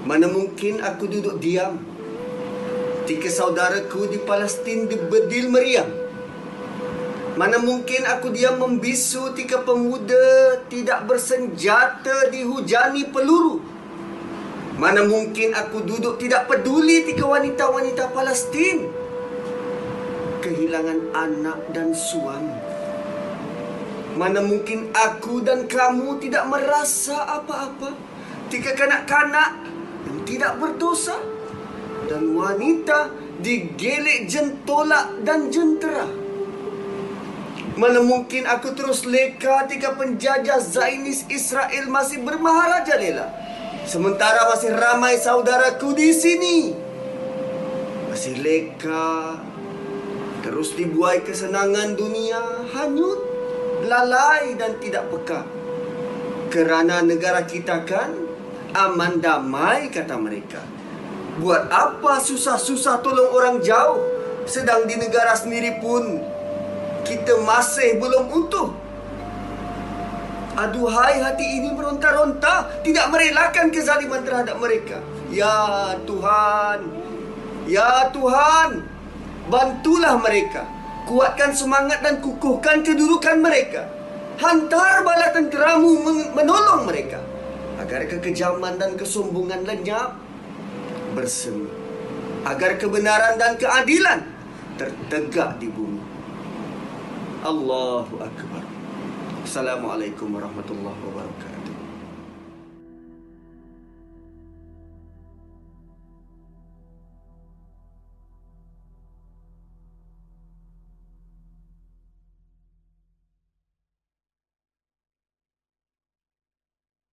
Mana mungkin aku duduk diam? Ketika saudaraku di Palestin dibedil meriam. Mana mungkin aku diam membisu Ketika pemuda tidak bersenjata dihujani peluru? Mana mungkin aku duduk tidak peduli Ketika wanita-wanita Palestin? Kehilangan anak dan suami. Mana mungkin aku dan kamu tidak merasa apa-apa? Ketika kanak-kanak yang tidak berdosa dan wanita digelek jentolak dan jentera. Mana mungkin aku terus leka ketika penjajah Zainis Israel masih bermaharaja lela. Sementara masih ramai saudaraku di sini. Masih leka. Terus dibuai kesenangan dunia hanyut, lalai dan tidak peka. Kerana negara kita kan aman damai kata mereka. Buat apa susah-susah tolong orang jauh sedang di negara sendiri pun kita masih belum utuh. Aduhai hati ini meronta-ronta tidak merelakan kezaliman terhadap mereka. Ya Tuhan, ya Tuhan, bantulah mereka. Kuatkan semangat dan kukuhkan kedudukan mereka. Hantar bala tenteramu menolong mereka agar kekejaman dan kesombongan lenyap bersemi. Agar kebenaran dan keadilan tertegak di bumi. Allahu akbar. Assalamualaikum warahmatullahi wabarakatuh